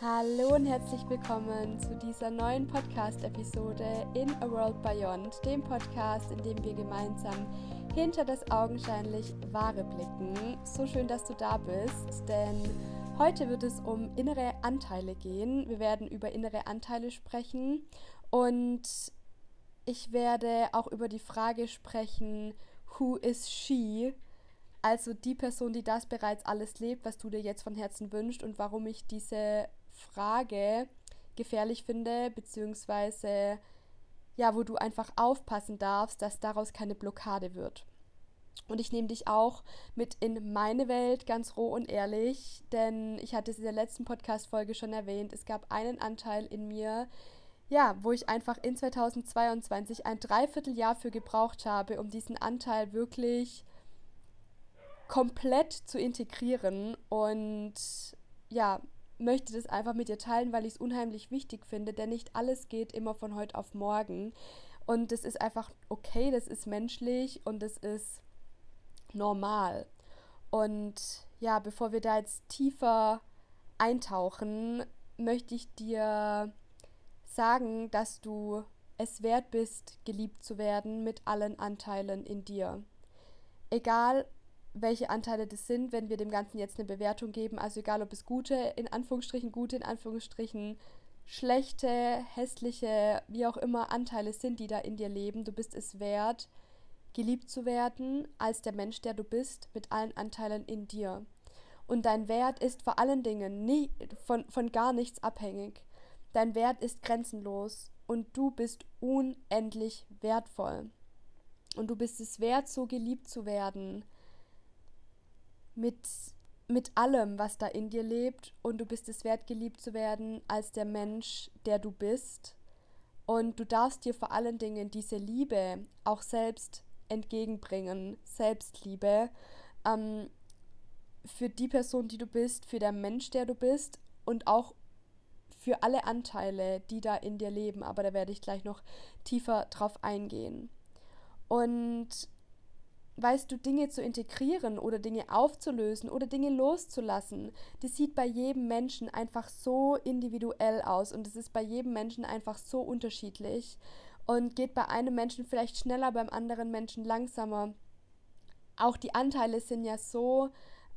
Hallo und herzlich willkommen zu dieser neuen Podcast-Episode in A World Beyond, dem Podcast, in dem wir gemeinsam hinter das augenscheinlich Wahre blicken. So schön, dass du da bist, denn heute wird es um innere Anteile gehen. Wir werden über innere Anteile sprechen und ich werde auch über die Frage sprechen, who is she? Also die Person, die das bereits alles lebt, was du dir jetzt von Herzen wünschst und warum ich diese Frage gefährlich finde, beziehungsweise ja, wo du einfach aufpassen darfst, dass daraus keine Blockade wird. Und ich nehme dich auch mit in meine Welt, ganz roh und ehrlich, denn ich hatte es in der letzten Podcast-Folge schon erwähnt, es gab einen Anteil in mir, ja, wo ich einfach in 2022 ein Dreivierteljahr für gebraucht habe, um diesen Anteil wirklich komplett zu integrieren und ja, möchte das einfach mit dir teilen, weil ich es unheimlich wichtig finde, denn nicht alles geht immer von heute auf morgen. Und das ist einfach okay, das ist menschlich und das ist normal. Und ja, bevor wir da jetzt tiefer eintauchen, möchte ich dir sagen, dass du es wert bist, geliebt zu werden mit allen Anteilen in dir. Egal, welche Anteile das sind, wenn wir dem Ganzen jetzt eine Bewertung geben. Also egal, ob es gute, in Anführungsstrichen gute, in Anführungsstrichen schlechte, hässliche, wie auch immer Anteile sind, die da in dir leben. Du bist es wert, geliebt zu werden als der Mensch, der du bist, mit allen Anteilen in dir. Und dein Wert ist vor allen Dingen nie, von, von gar nichts abhängig. Dein Wert ist grenzenlos und du bist unendlich wertvoll. Und du bist es wert, so geliebt zu werden mit, mit allem, was da in dir lebt und du bist es wert, geliebt zu werden als der Mensch, der du bist. Und du darfst dir vor allen Dingen diese Liebe auch selbst entgegenbringen, Selbstliebe, ähm, für die Person, die du bist, für den Mensch, der du bist und auch für alle Anteile, die da in dir leben. Aber da werde ich gleich noch tiefer drauf eingehen. Und weißt du, Dinge zu integrieren oder Dinge aufzulösen oder Dinge loszulassen, das sieht bei jedem Menschen einfach so individuell aus und es ist bei jedem Menschen einfach so unterschiedlich und geht bei einem Menschen vielleicht schneller, beim anderen Menschen langsamer. Auch die Anteile sind ja so,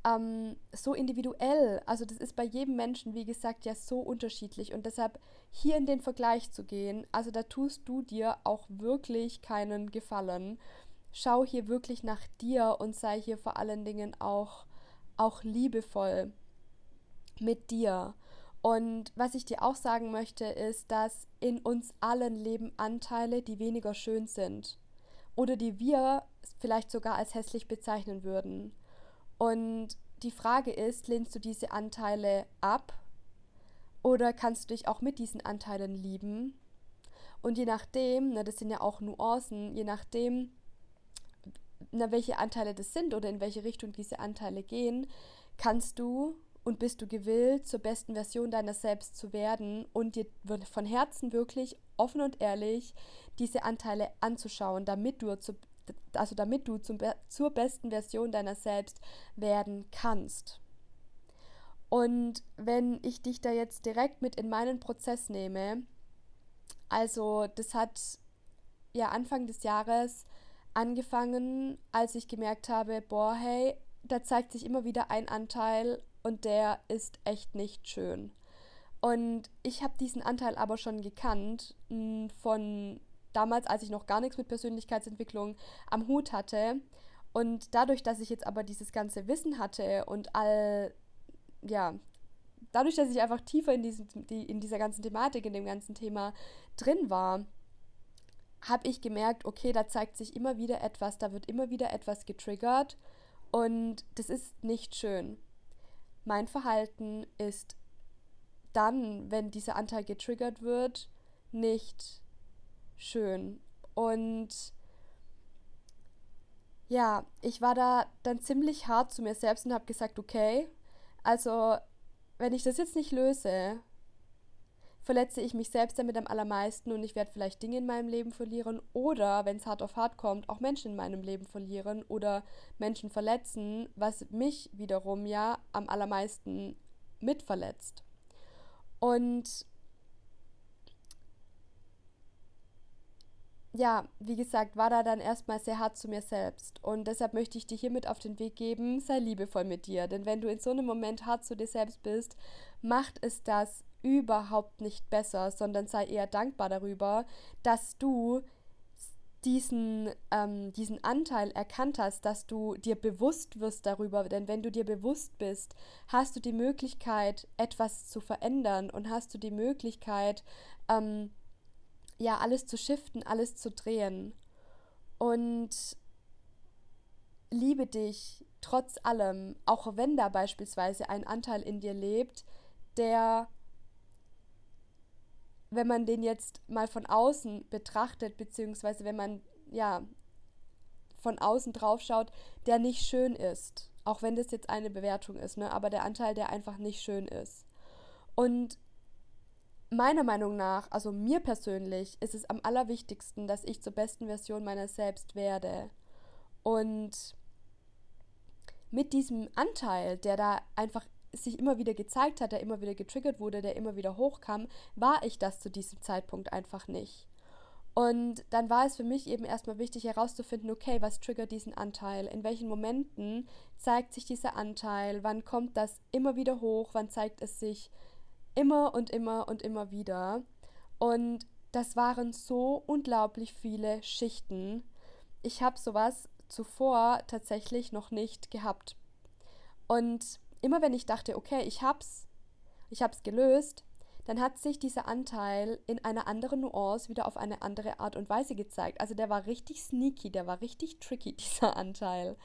ähm, so individuell. Also das ist bei jedem Menschen, wie gesagt, ja so unterschiedlich. Und deshalb hier in den Vergleich zu gehen, also da tust du dir auch wirklich keinen Gefallen schau hier wirklich nach dir und sei hier vor allen Dingen auch, auch liebevoll mit dir. Und was ich dir auch sagen möchte, ist, dass in uns allen leben Anteile, die weniger schön sind oder die wir vielleicht sogar als hässlich bezeichnen würden. Und die Frage ist, lehnst du diese Anteile ab oder kannst du dich auch mit diesen Anteilen lieben? Und je nachdem, ne, das sind ja auch Nuancen, je nachdem, na, welche Anteile das sind oder in welche Richtung diese Anteile gehen, kannst du und bist du gewillt, zur besten Version deiner selbst zu werden und dir von Herzen wirklich offen und ehrlich diese Anteile anzuschauen, damit du, zu, also damit du zum, zur besten Version deiner selbst werden kannst. Und wenn ich dich da jetzt direkt mit in meinen Prozess nehme, also das hat ja Anfang des Jahres angefangen, als ich gemerkt habe, boah, hey, da zeigt sich immer wieder ein Anteil und der ist echt nicht schön. Und ich habe diesen Anteil aber schon gekannt hm, von damals, als ich noch gar nichts mit Persönlichkeitsentwicklung am Hut hatte. Und dadurch, dass ich jetzt aber dieses ganze Wissen hatte und all, ja, dadurch, dass ich einfach tiefer in, diesem, in dieser ganzen Thematik, in dem ganzen Thema drin war, habe ich gemerkt, okay, da zeigt sich immer wieder etwas, da wird immer wieder etwas getriggert und das ist nicht schön. Mein Verhalten ist dann, wenn dieser Anteil getriggert wird, nicht schön. Und ja, ich war da dann ziemlich hart zu mir selbst und habe gesagt, okay, also wenn ich das jetzt nicht löse, verletze ich mich selbst damit am allermeisten und ich werde vielleicht Dinge in meinem Leben verlieren oder, wenn es hart auf hart kommt, auch Menschen in meinem Leben verlieren oder Menschen verletzen, was mich wiederum ja am allermeisten mitverletzt. Und ja, wie gesagt, war da dann erstmal sehr hart zu mir selbst. Und deshalb möchte ich dir hiermit auf den Weg geben, sei liebevoll mit dir. Denn wenn du in so einem Moment hart zu dir selbst bist, macht es das überhaupt nicht besser, sondern sei eher dankbar darüber, dass du diesen, ähm, diesen Anteil erkannt hast, dass du dir bewusst wirst darüber. Denn wenn du dir bewusst bist, hast du die Möglichkeit, etwas zu verändern und hast du die Möglichkeit, ähm, ja, alles zu shiften, alles zu drehen. Und liebe dich trotz allem, auch wenn da beispielsweise ein Anteil in dir lebt, der, wenn man den jetzt mal von außen betrachtet, beziehungsweise wenn man, ja, von außen drauf schaut, der nicht schön ist. Auch wenn das jetzt eine Bewertung ist, ne? aber der Anteil, der einfach nicht schön ist. Und meiner Meinung nach, also mir persönlich, ist es am allerwichtigsten, dass ich zur besten Version meiner selbst werde. Und mit diesem Anteil, der da einfach sich immer wieder gezeigt hat, der immer wieder getriggert wurde, der immer wieder hochkam, war ich das zu diesem Zeitpunkt einfach nicht. Und dann war es für mich eben erstmal wichtig herauszufinden, okay, was triggert diesen Anteil? In welchen Momenten zeigt sich dieser Anteil? Wann kommt das immer wieder hoch? Wann zeigt es sich Immer und immer und immer wieder. Und das waren so unglaublich viele Schichten. Ich habe sowas zuvor tatsächlich noch nicht gehabt. Und immer wenn ich dachte, okay, ich hab's, ich hab's gelöst, dann hat sich dieser Anteil in einer anderen Nuance wieder auf eine andere Art und Weise gezeigt. Also der war richtig sneaky, der war richtig tricky, dieser Anteil.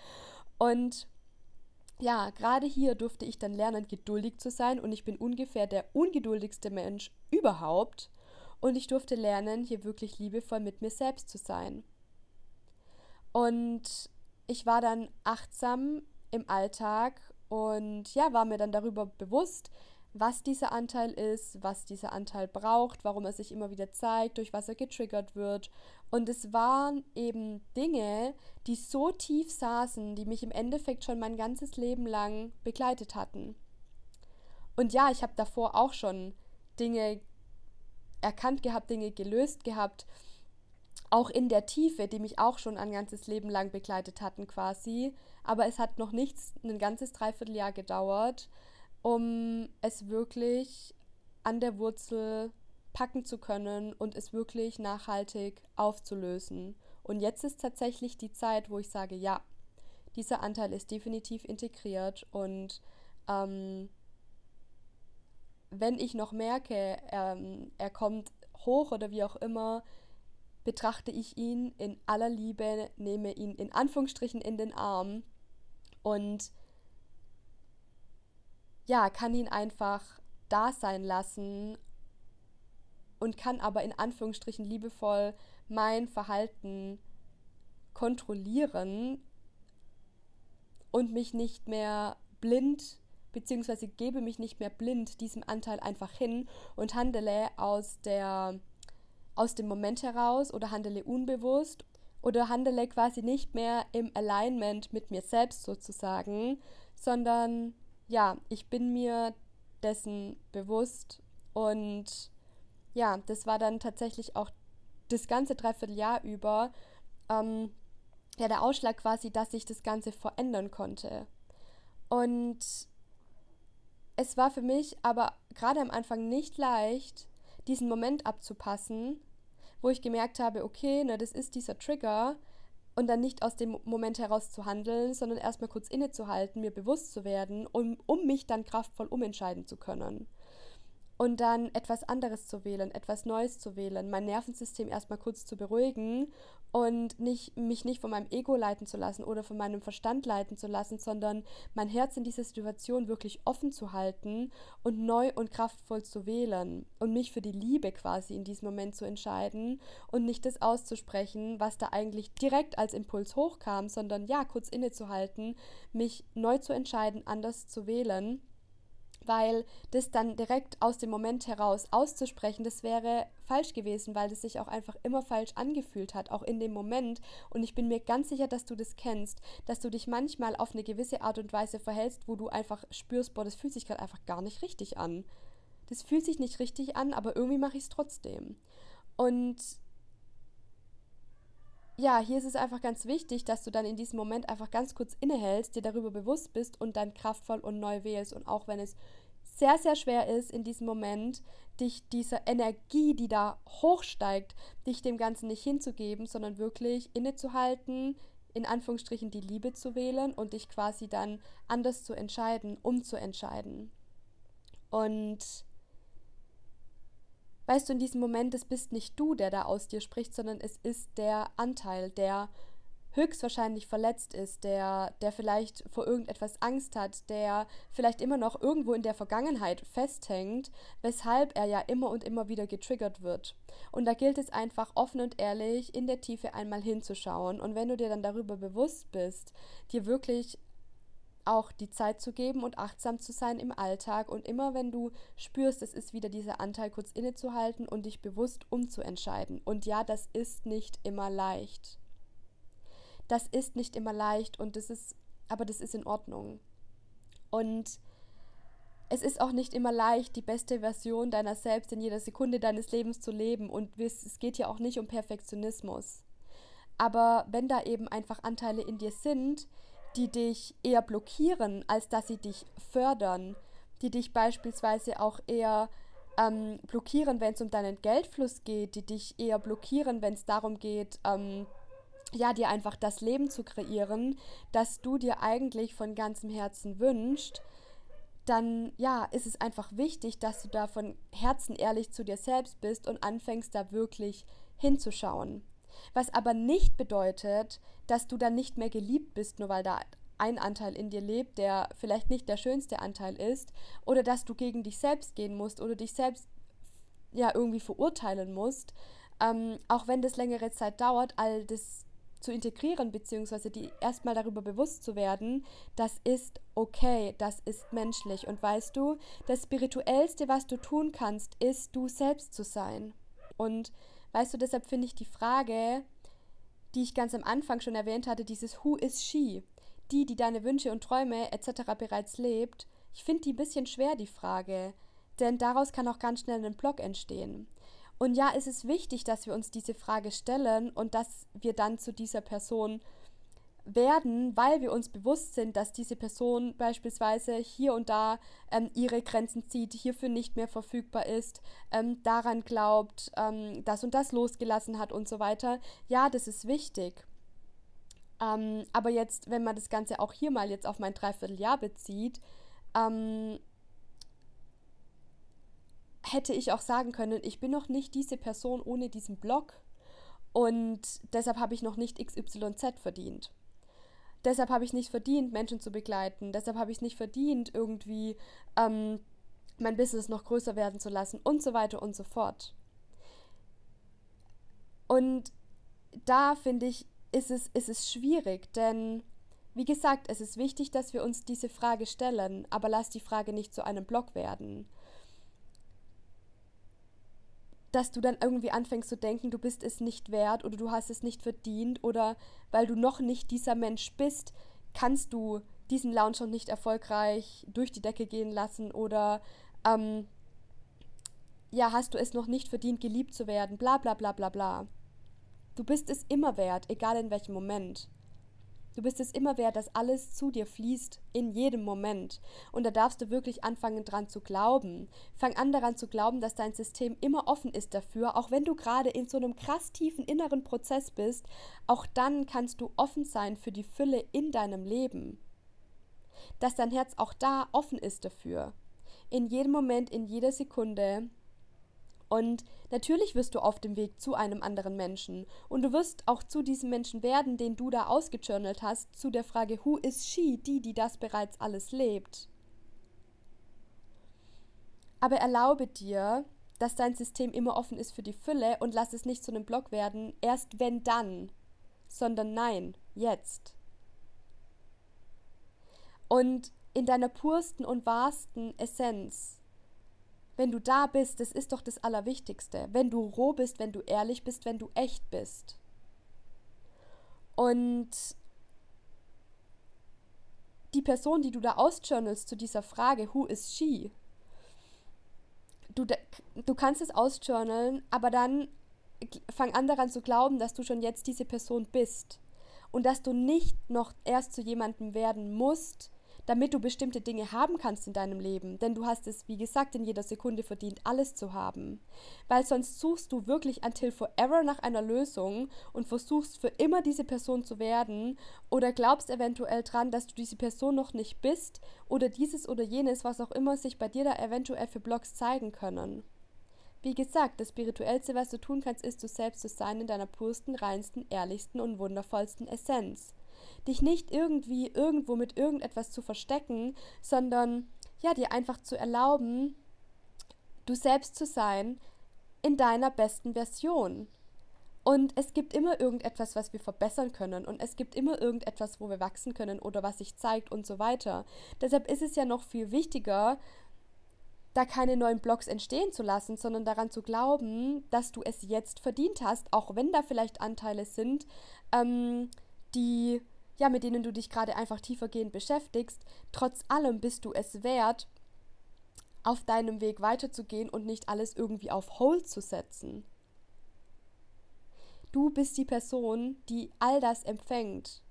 Und ja, gerade hier durfte ich dann lernen, geduldig zu sein und ich bin ungefähr der ungeduldigste Mensch überhaupt und ich durfte lernen, hier wirklich liebevoll mit mir selbst zu sein. Und ich war dann achtsam im Alltag und ja, war mir dann darüber bewusst, was dieser Anteil ist, was dieser Anteil braucht, warum er sich immer wieder zeigt, durch was er getriggert wird. Und es waren eben Dinge, die so tief saßen, die mich im Endeffekt schon mein ganzes Leben lang begleitet hatten. Und ja, ich habe davor auch schon Dinge erkannt gehabt, Dinge gelöst gehabt, auch in der Tiefe, die mich auch schon ein ganzes Leben lang begleitet hatten quasi. Aber es hat noch nichts, ein ganzes Dreivierteljahr gedauert, um es wirklich an der Wurzel packen zu können und es wirklich nachhaltig aufzulösen. Und jetzt ist tatsächlich die Zeit, wo ich sage, ja, dieser Anteil ist definitiv integriert und ähm, wenn ich noch merke, ähm, er kommt hoch oder wie auch immer, betrachte ich ihn in aller Liebe, nehme ihn in Anführungsstrichen in den Arm und ja, kann ihn einfach da sein lassen und kann aber in Anführungsstrichen liebevoll mein Verhalten kontrollieren und mich nicht mehr blind beziehungsweise gebe mich nicht mehr blind diesem Anteil einfach hin und handele aus der aus dem Moment heraus oder handele unbewusst oder handele quasi nicht mehr im Alignment mit mir selbst sozusagen, sondern ja, ich bin mir dessen bewusst und ja, das war dann tatsächlich auch das ganze Dreivierteljahr über ähm, ja der Ausschlag quasi, dass ich das Ganze verändern konnte. Und es war für mich aber gerade am Anfang nicht leicht, diesen Moment abzupassen, wo ich gemerkt habe, okay, ne, das ist dieser Trigger, und dann nicht aus dem Moment heraus zu handeln, sondern erstmal kurz innezuhalten, mir bewusst zu werden, um, um mich dann kraftvoll umentscheiden zu können und dann etwas anderes zu wählen, etwas Neues zu wählen, mein Nervensystem erstmal kurz zu beruhigen und nicht, mich nicht von meinem Ego leiten zu lassen oder von meinem Verstand leiten zu lassen, sondern mein Herz in dieser Situation wirklich offen zu halten und neu und kraftvoll zu wählen und mich für die Liebe quasi in diesem Moment zu entscheiden und nicht das auszusprechen, was da eigentlich direkt als Impuls hochkam, sondern ja, kurz innezuhalten, mich neu zu entscheiden, anders zu wählen weil das dann direkt aus dem Moment heraus auszusprechen, das wäre falsch gewesen, weil das sich auch einfach immer falsch angefühlt hat, auch in dem Moment. Und ich bin mir ganz sicher, dass du das kennst, dass du dich manchmal auf eine gewisse Art und Weise verhältst, wo du einfach spürst, boah, das fühlt sich gerade einfach gar nicht richtig an. Das fühlt sich nicht richtig an, aber irgendwie mache ich es trotzdem. Und ja, hier ist es einfach ganz wichtig, dass du dann in diesem Moment einfach ganz kurz innehältst, dir darüber bewusst bist und dann kraftvoll und neu wählst. Und auch wenn es sehr, sehr schwer ist in diesem Moment, dich dieser Energie, die da hochsteigt, dich dem Ganzen nicht hinzugeben, sondern wirklich innezuhalten, in Anführungsstrichen die Liebe zu wählen und dich quasi dann anders zu entscheiden, um zu entscheiden. Und weißt du, in diesem Moment, es bist nicht du, der da aus dir spricht, sondern es ist der Anteil, der höchstwahrscheinlich verletzt ist, der, der vielleicht vor irgendetwas Angst hat, der vielleicht immer noch irgendwo in der Vergangenheit festhängt, weshalb er ja immer und immer wieder getriggert wird. Und da gilt es einfach offen und ehrlich in der Tiefe einmal hinzuschauen. Und wenn du dir dann darüber bewusst bist, dir wirklich auch die Zeit zu geben und achtsam zu sein im Alltag und immer wenn du spürst, es ist wieder dieser Anteil kurz innezuhalten und dich bewusst umzuentscheiden. Und ja, das ist nicht immer leicht. Das ist nicht immer leicht und das ist, aber das ist in Ordnung. Und es ist auch nicht immer leicht, die beste Version deiner selbst in jeder Sekunde deines Lebens zu leben. Und es geht ja auch nicht um Perfektionismus. Aber wenn da eben einfach Anteile in dir sind, die dich eher blockieren, als dass sie dich fördern, die dich beispielsweise auch eher ähm, blockieren, wenn es um deinen Geldfluss geht, die dich eher blockieren, wenn es darum geht, ähm, ja, dir einfach das Leben zu kreieren, das du dir eigentlich von ganzem Herzen wünschst, dann ja, ist es einfach wichtig, dass du da von Herzen ehrlich zu dir selbst bist und anfängst da wirklich hinzuschauen. Was aber nicht bedeutet, dass du dann nicht mehr geliebt bist, nur weil da ein Anteil in dir lebt, der vielleicht nicht der schönste Anteil ist, oder dass du gegen dich selbst gehen musst oder dich selbst ja irgendwie verurteilen musst, ähm, auch wenn das längere Zeit dauert, all das zu integrieren, beziehungsweise die erstmal darüber bewusst zu werden, das ist okay, das ist menschlich. Und weißt du, das Spirituellste, was du tun kannst, ist, du selbst zu sein. Und Weißt du, deshalb finde ich die Frage, die ich ganz am Anfang schon erwähnt hatte, dieses Who is she? Die, die deine Wünsche und Träume etc. bereits lebt, ich finde die ein bisschen schwer, die Frage. Denn daraus kann auch ganz schnell ein Blog entstehen. Und ja, es ist wichtig, dass wir uns diese Frage stellen und dass wir dann zu dieser Person werden, weil wir uns bewusst sind, dass diese Person beispielsweise hier und da ähm, ihre Grenzen zieht, hierfür nicht mehr verfügbar ist, ähm, daran glaubt, ähm, das und das losgelassen hat und so weiter. Ja, das ist wichtig. Ähm, aber jetzt, wenn man das Ganze auch hier mal jetzt auf mein Dreivierteljahr bezieht, ähm, hätte ich auch sagen können, ich bin noch nicht diese Person ohne diesen Blog und deshalb habe ich noch nicht XYZ verdient. Deshalb habe ich nicht verdient, Menschen zu begleiten. Deshalb habe ich nicht verdient, irgendwie ähm, mein Business noch größer werden zu lassen und so weiter und so fort. Und da finde ich, ist es, ist es schwierig, denn wie gesagt, es ist wichtig, dass wir uns diese Frage stellen, aber lass die Frage nicht zu einem Block werden dass du dann irgendwie anfängst zu denken, du bist es nicht wert oder du hast es nicht verdient oder weil du noch nicht dieser Mensch bist, kannst du diesen Lounge noch nicht erfolgreich durch die Decke gehen lassen oder ähm, ja, hast du es noch nicht verdient, geliebt zu werden, bla bla bla bla bla. Du bist es immer wert, egal in welchem Moment. Du bist es immer wert, dass alles zu dir fließt, in jedem Moment. Und da darfst du wirklich anfangen dran zu glauben. Fang an daran zu glauben, dass dein System immer offen ist dafür, auch wenn du gerade in so einem krass tiefen inneren Prozess bist, auch dann kannst du offen sein für die Fülle in deinem Leben. Dass dein Herz auch da offen ist dafür. In jedem Moment, in jeder Sekunde, und natürlich wirst du auf dem Weg zu einem anderen Menschen. Und du wirst auch zu diesem Menschen werden, den du da ausgejournalt hast, zu der Frage, who is she, die, die das bereits alles lebt. Aber erlaube dir, dass dein System immer offen ist für die Fülle und lass es nicht zu einem Block werden, erst wenn dann, sondern nein, jetzt. Und in deiner pursten und wahrsten Essenz wenn du da bist, das ist doch das Allerwichtigste. Wenn du roh bist, wenn du ehrlich bist, wenn du echt bist. Und die Person, die du da ausjournalst zu dieser Frage, who is she? du, du kannst es ausjournalen, aber dann fang an daran zu glauben, dass du schon jetzt diese Person bist und dass du nicht noch erst zu jemandem werden musst, damit du bestimmte Dinge haben kannst in deinem Leben. Denn du hast es, wie gesagt, in jeder Sekunde verdient, alles zu haben. Weil sonst suchst du wirklich until forever nach einer Lösung und versuchst für immer diese Person zu werden oder glaubst eventuell dran, dass du diese Person noch nicht bist oder dieses oder jenes, was auch immer sich bei dir da eventuell für Blogs zeigen können. Wie gesagt, das Spirituellste, was du tun kannst, ist, du selbst zu sein in deiner pursten, reinsten, ehrlichsten und wundervollsten Essenz dich nicht irgendwie irgendwo mit irgendetwas zu verstecken, sondern ja, dir einfach zu erlauben, du selbst zu sein in deiner besten Version. Und es gibt immer irgendetwas, was wir verbessern können. Und es gibt immer irgendetwas, wo wir wachsen können oder was sich zeigt und so weiter. Deshalb ist es ja noch viel wichtiger, da keine neuen Blogs entstehen zu lassen, sondern daran zu glauben, dass du es jetzt verdient hast, auch wenn da vielleicht Anteile sind, ähm, die ja, mit denen du dich gerade einfach tiefergehend beschäftigst, trotz allem bist du es wert, auf deinem Weg weiterzugehen und nicht alles irgendwie auf Hold zu setzen. Du bist die Person, die all das empfängt.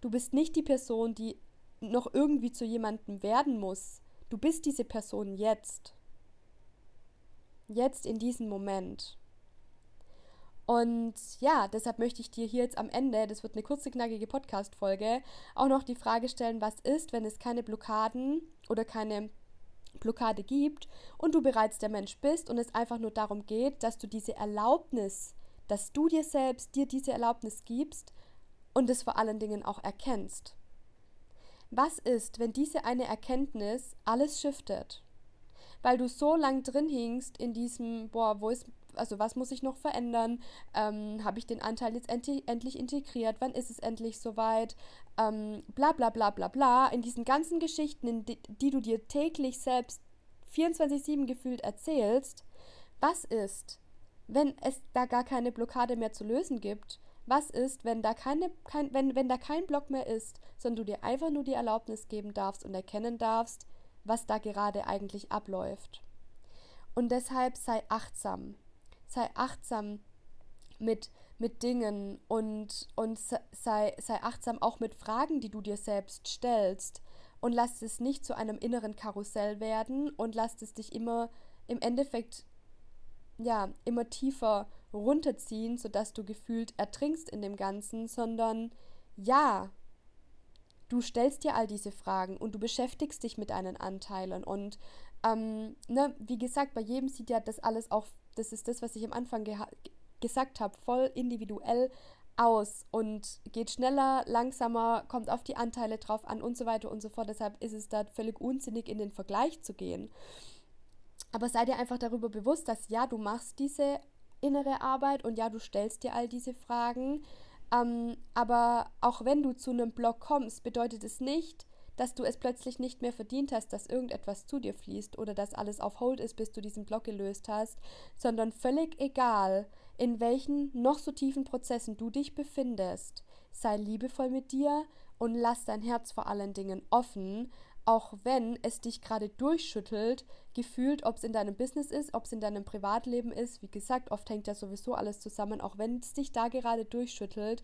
Du bist nicht die Person, die noch irgendwie zu jemandem werden muss. Du bist diese Person jetzt. Jetzt in diesem Moment. Und ja, deshalb möchte ich dir hier jetzt am Ende, das wird eine kurze, knackige Podcast-Folge, auch noch die Frage stellen, was ist, wenn es keine Blockaden oder keine Blockade gibt und du bereits der Mensch bist und es einfach nur darum geht, dass du diese Erlaubnis, dass du dir selbst dir diese Erlaubnis gibst und es vor allen Dingen auch erkennst. Was ist, wenn diese eine Erkenntnis alles shiftet? Weil du so lang drin hingst in diesem, boah, wo ist also was muss ich noch verändern? Ähm, Habe ich den Anteil jetzt endlich, integriert? Wann ist es endlich soweit? Ähm, bla bla bla bla bla. In diesen ganzen Geschichten, die, die du dir täglich selbst 24-7 gefühlt erzählst, was ist, wenn es da gar keine Blockade mehr zu lösen gibt? Was ist, wenn da keine, kein, wenn, wenn da kein Block mehr ist, sondern du dir einfach nur die Erlaubnis geben darfst und erkennen darfst, was da gerade eigentlich abläuft? Und deshalb sei achtsam sei achtsam mit, mit Dingen und, und sei, sei achtsam auch mit Fragen, die du dir selbst stellst. Und lass es nicht zu einem inneren Karussell werden und lass es dich immer im Endeffekt ja immer tiefer runterziehen, sodass du gefühlt ertrinkst in dem Ganzen, sondern ja, du stellst dir all diese Fragen und du beschäftigst dich mit deinen Anteilen und ähm, ne, wie gesagt, bei jedem sieht ja das alles auch das ist das, was ich am Anfang gesagt habe, voll individuell aus und geht schneller, langsamer, kommt auf die Anteile drauf an und so weiter und so fort. Deshalb ist es da völlig unsinnig, in den Vergleich zu gehen. Aber sei dir einfach darüber bewusst, dass ja, du machst diese innere Arbeit und ja, du stellst dir all diese Fragen. Ähm, aber auch wenn du zu einem Blog kommst, bedeutet es nicht, dass du es plötzlich nicht mehr verdient hast, dass irgendetwas zu dir fließt oder dass alles auf Hold ist, bis du diesen Block gelöst hast, sondern völlig egal, in welchen noch so tiefen Prozessen du dich befindest, sei liebevoll mit dir und lass dein Herz vor allen Dingen offen, auch wenn es dich gerade durchschüttelt, gefühlt, ob es in deinem Business ist, ob es in deinem Privatleben ist. Wie gesagt, oft hängt ja sowieso alles zusammen, auch wenn es dich da gerade durchschüttelt.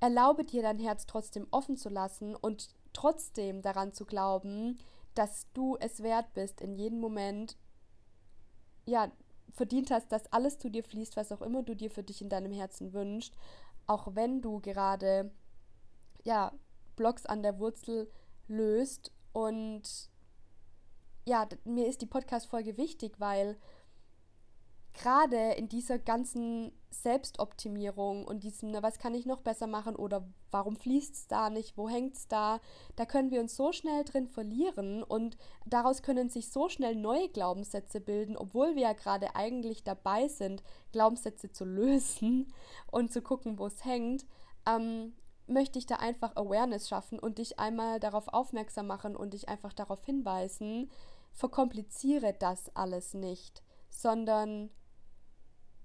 Erlaube dir dein Herz trotzdem offen zu lassen und trotzdem daran zu glauben, dass du es wert bist, in jedem Moment, ja, verdient hast, dass alles zu dir fließt, was auch immer du dir für dich in deinem Herzen wünschst, auch wenn du gerade, ja, Blocks an der Wurzel löst. Und ja, mir ist die Podcast-Folge wichtig, weil gerade in dieser ganzen Selbstoptimierung und diesem, na, was kann ich noch besser machen oder warum fließt es da nicht, wo hängt es da, da können wir uns so schnell drin verlieren und daraus können sich so schnell neue Glaubenssätze bilden, obwohl wir ja gerade eigentlich dabei sind, Glaubenssätze zu lösen und zu gucken, wo es hängt. Ähm, möchte ich da einfach Awareness schaffen und dich einmal darauf aufmerksam machen und dich einfach darauf hinweisen, verkompliziere das alles nicht, sondern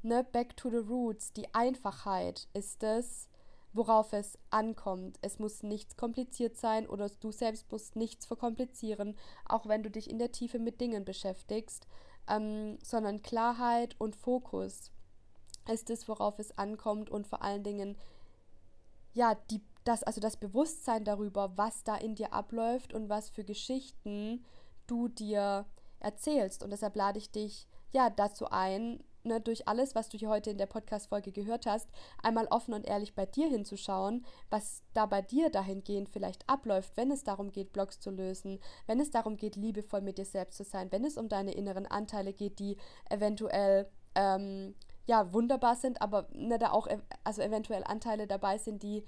ne, back to the roots, die Einfachheit ist es, worauf es ankommt. Es muss nichts kompliziert sein oder du selbst musst nichts verkomplizieren, auch wenn du dich in der Tiefe mit Dingen beschäftigst. ähm, sondern Klarheit und Fokus ist es, worauf es ankommt und vor allen Dingen, ja, die, das, also das Bewusstsein darüber, was da in dir abläuft und was für Geschichten du dir erzählst. Und deshalb lade ich dich ja dazu ein, ne, durch alles, was du hier heute in der Podcast-Folge gehört hast, einmal offen und ehrlich bei dir hinzuschauen, was da bei dir dahingehend vielleicht abläuft, wenn es darum geht, Blocks zu lösen, wenn es darum geht, liebevoll mit dir selbst zu sein, wenn es um deine inneren Anteile geht, die eventuell ähm, ja wunderbar sind, aber ne, da auch also eventuell Anteile dabei sind, die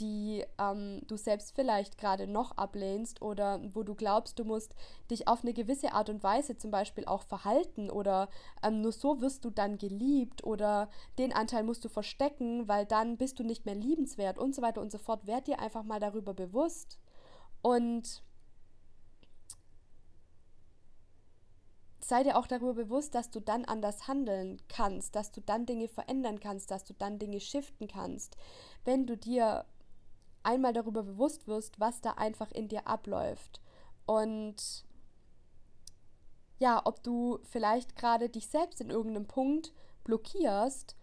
die ähm, du selbst vielleicht gerade noch ablehnst oder wo du glaubst, du musst dich auf eine gewisse Art und Weise zum Beispiel auch verhalten oder ähm, nur so wirst du dann geliebt oder den Anteil musst du verstecken, weil dann bist du nicht mehr liebenswert und so weiter und so fort. Werd dir einfach mal darüber bewusst und sei dir auch darüber bewusst, dass du dann anders handeln kannst, dass du dann Dinge verändern kannst, dass du dann Dinge shiften kannst. Wenn du dir einmal darüber bewusst wirst, was da einfach in dir abläuft. Und ja, ob du vielleicht gerade dich selbst in irgendeinem Punkt blockierst,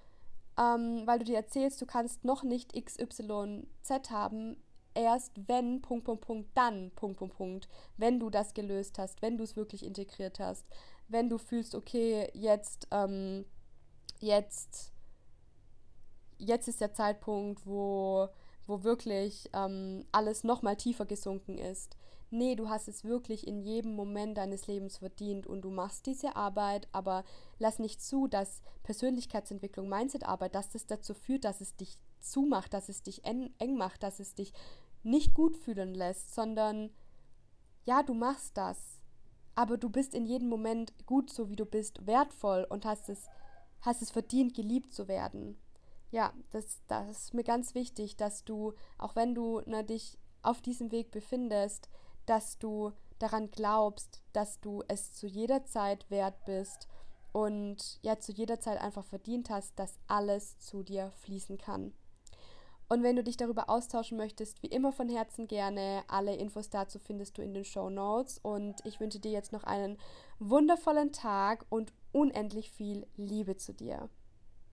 ähm, weil du dir erzählst, du kannst noch nicht XYZ haben, erst wenn, Punkt, Punkt, Punkt, dann, Punkt, Punkt, Punkt, wenn du das gelöst hast, wenn du es wirklich integriert hast, wenn du fühlst, okay, jetzt, ähm, jetzt, jetzt ist der Zeitpunkt, wo wo wirklich ähm, alles nochmal tiefer gesunken ist. Nee, du hast es wirklich in jedem Moment deines Lebens verdient und du machst diese Arbeit, aber lass nicht zu, dass Persönlichkeitsentwicklung, Mindsetarbeit, dass das dazu führt, dass es dich zumacht, dass es dich eng, macht, dass es dich nicht gut fühlen lässt, sondern ja, du machst das, aber du bist in jedem Moment gut, so wie du bist, wertvoll und hast es, hast es verdient, geliebt zu werden ja, das, das ist mir ganz wichtig, dass du, auch wenn du ne, dich auf diesem Weg befindest, dass du daran glaubst, dass du es zu jeder Zeit wert bist und ja zu jeder Zeit einfach verdient hast, dass alles zu dir fließen kann. Und wenn du dich darüber austauschen möchtest, wie immer von Herzen gerne. Alle Infos dazu findest du in den Show Notes. Und ich wünsche dir jetzt noch einen wundervollen Tag und unendlich viel Liebe zu dir.